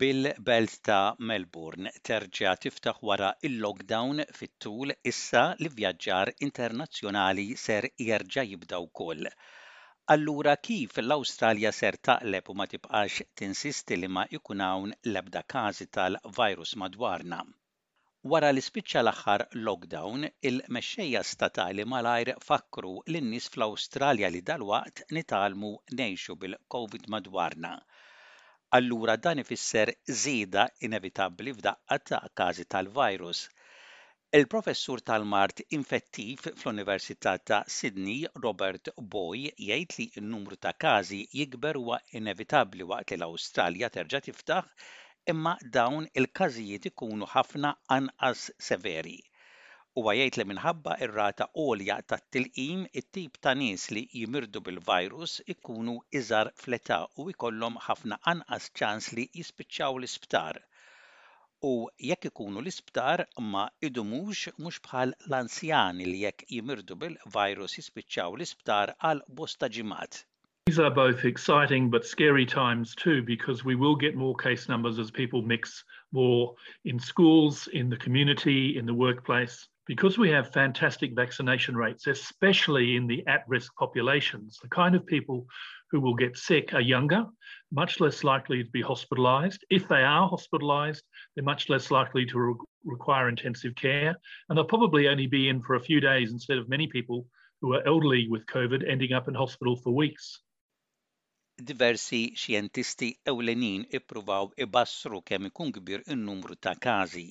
bil-belt ta' Melbourne terġa' tiftaħ wara l-lockdown fit-tul issa li vjaġġar internazzjonali ser jerġa' jibda wkoll. Allura kif l-Awstralja ser taqleb u ma tibqax tinsisti li ma jkun hawn l-ebda każi tal-virus madwarna? Wara li spiċċa l-aħħar lockdown, il-mexxejja statali malajr fakkru lin-nies fl-Awstralja li dalwaqt nitgħallmu ngħixu bil-Covid madwarna. Allura dan ifisser żieda inevitabbli f'daqqa ta' każi tal-virus. Il-Professur tal-Mard Infettiv fl-Università ta' Sydney, Robert Boy, jgħid li n-numru ta' każi jikber huwa inevitabbli waqt li l-Awstralja terġa' tiftaħ imma dawn il-każijiet ikunu ħafna anqas severi. Huwa jgħid li minħabba r-rata għolja tat-tilqim, it-tip ta' nies li jimirdu bil-virus ikunu iżgħar fl-età u jkollhom ħafna anqas ċans li jispiċċaw l-isptar u jekk ikunu l-isptar ma idumux mhux bħal l-anzjani li jekk jimirdu bil-virus jispiċċaw l-isptar għal bosta ġimgħat. These are both exciting but scary times too because we will get more case numbers as people mix more in schools, in the community, in the workplace. because we have fantastic vaccination rates, especially in the at risk populations, the kind of people who will get sick are younger, much less likely to be hospitalised. If they are hospitalised, they're much less likely to re- require intensive care, and they'll probably only be in for a few days instead of many people who are elderly with Covid ending up in hospital for weeks. Diversi xjentisti ewlenin ippruvaw ibassru kemm ikun kbir in-numru ta' każi.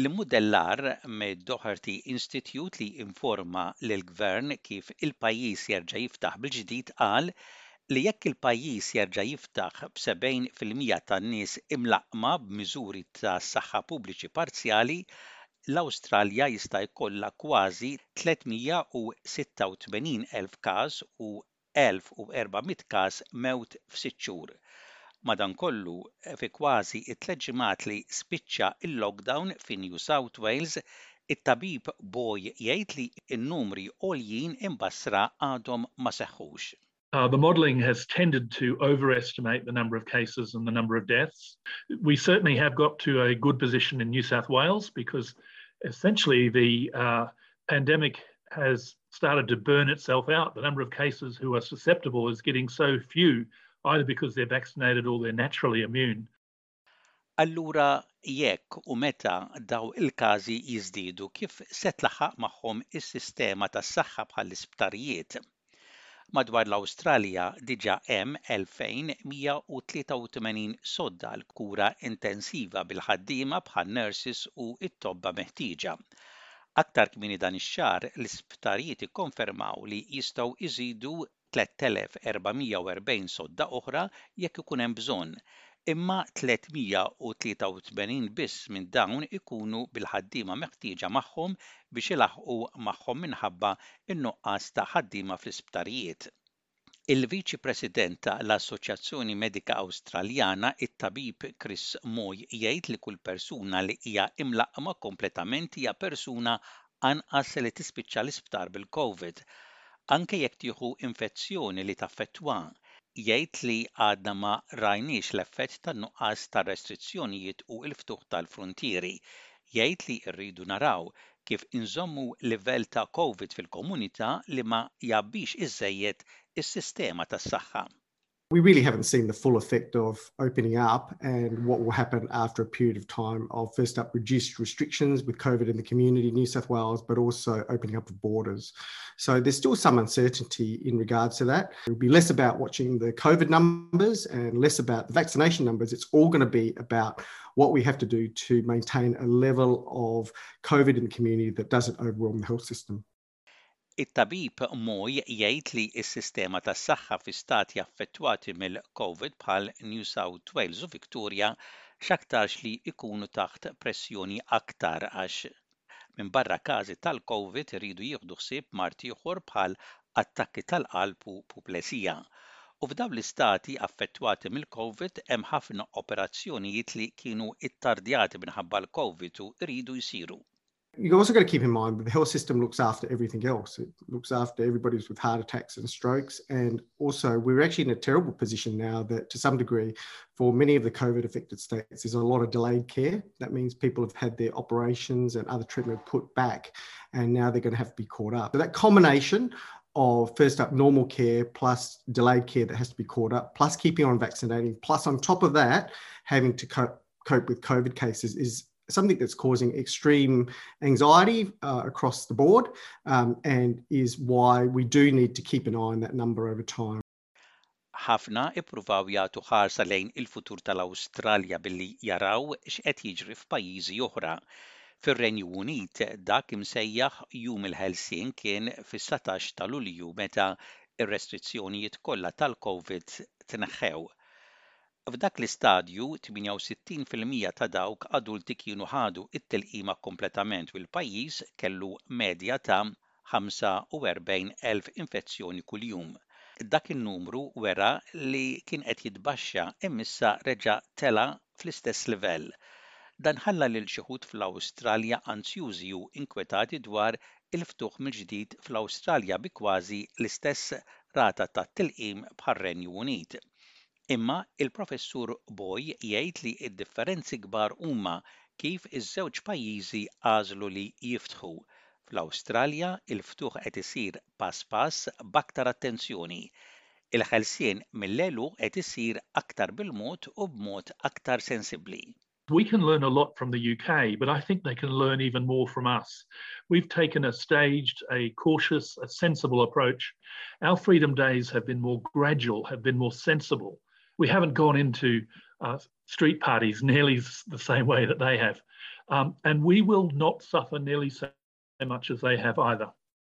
L-immudellar mid-Doherty Institute li informa lill-Gvern kif il-pajjiż jerġa' jiftaħ bil-ġdid qal li jekk il-pajjiż jerġa' jiftaħ b'70 fil-mija tan-nies imlaqqma b'miżuri tas-saħħa pubbliċi parzjali, L-Awstralja jista' jkollha kważi 386,000 każ u 1,400 każ mewt f'sitt xhur. Madankollu, fi kważi t-tliet ġimgħat li spiċċa l-lockdown fi New South Wales, it-tabib Boy jgħid li n-numri għoljin imbassra għadhom ma seħħux. Uh, the modelling has tended to overestimate the number of cases and the number of deaths. We certainly have got to a good position in New South Wales because essentially the uh, pandemic has started to burn itself out. The number of cases who are susceptible is getting so few either because they're vaccinated or they're naturally immune. Allura jekk u meta dawn il-każi jiżdiedu kif se tlaħħaq magħhom is-sistema tas-saħħa bħall-isptarijiet? Madwar l-Awstralja diġà hemm 2,183 sodda għall-kura intensiva bil-ħaddiema bħan-nurses u t-tobba meħtieġa. Aktar kmieni dan ix-xahar l-isptarijiet ikkonfermaw li jistgħu jżidu 3,440 sodda oħra jekk ikun hemm bżonn, imma 383 biss minn dawn ikunu bil-ħaddiema meħtieġa magħhom biex ilaħħqu magħhom minħabba n-nuqqas ta' ħaddiema fl-isptarijiet. Il-Viċi President ta' l-Assoċjazzjoni Medika Awstraljana, it-Tabib Chris Moy jgħid li kull persuna li hija imlaqqma kompletament hija persuna anqas li tispiċċa l-isptar bil-Covid, anke jekk tieħu infezzjoni li taffettwha, jgħid li għadna ma rajniex l-effett tan-nuqqas ta' restrizzjonijiet u l-ftuħ tal-fruntieri, jgħid li rridu naraw kif inżommu livell ta' Covid fil-komunità li ma jgħabbix iżżejjed is-sistema tas-saħħa. we really haven't seen the full effect of opening up and what will happen after a period of time of first up reduced restrictions with COVID in the community in New South Wales, but also opening up of borders. So there's still some uncertainty in regards to that. It'll be less about watching the COVID numbers and less about the vaccination numbers. It's all going to be about what we have to do to maintain a level of COVID in the community that doesn't overwhelm the health system. It-Tabib Moy jgħid li s-sistema tas-saħħa fi stati affettwati mill-Covid bħal New South Wales u Victoria x'aktarx li jkunu taħt pressjoni aktar għax minbarra każi tal-Covid iridu jieħdu ħsieb mard ieħor bħal attakki tal-qalb u puplesija u f'dawn l-istati affettwati mill-Covid hemm ħafna operazzjonijiet li kienu ttardjati minħabba l-Covid u jridu jsiru. You've also got to keep in mind that the health system looks after everything else. It looks after everybody's with heart attacks and strokes. And also, we're actually in a terrible position now that, to some degree, for many of the COVID affected states, there's a lot of delayed care. That means people have had their operations and other treatment put back, and now they're going to have to be caught up. So, that combination of first up normal care plus delayed care that has to be caught up, plus keeping on vaccinating, plus on top of that, having to cope, cope with COVID cases is something that's causing extreme anxiety uh, across the board um, and is why we do need to keep an eye on that number over time. ħafna ippruvaw jagħtu ħarsa lejn il-futur tal-Awstralja billi jaraw x'qed jiġri f'pajjiżi oħra. Fir-Renju Unit dak imsejjaħ jum il-ħelsien kien fis-19 ta' Lulju meta r-restrizzjonijiet kollha tal-COVID tneħħew. F'dak l-istadju, 68 fil-mija ta' dawk adulti kienu ħadu t-tilqima kompletament u l-pajjiż kellu medja ta' 45,000 infezzjoni kuljum. Dak in-numru wera li kien qed jitbaxxa imma issa reġa' tela' fl-istess livell. Dan ħalla lil xi wħud fl-Awstralja anzjużi u inkwetati dwar il-ftuħ mill-ġdid fl-Awstralja bi kważi l-istess rata ta' tilqim bħar-Renju Unit. Imma il-Professur Boy jgħid li d-differenzi kbar huma kif iż-żewġ pajjiżi għażlu li jiftħu. Fl-Awstralja, il-ftuħ qed isir pass pass b'aktar attenzjoni. Il-ħelsien mill-għeluq qed isir aktar bil-mod u b'mod aktar sensibbli. We can learn a lot from the UK, but I think they can learn even more from us. We've taken a staged, a cautious, a sensible approach. Our freedom days have been more gradual, have been more sensible. we haven't gone into uh, street parties nearly the same way that they have. Um, and we will not suffer nearly so much as they have either.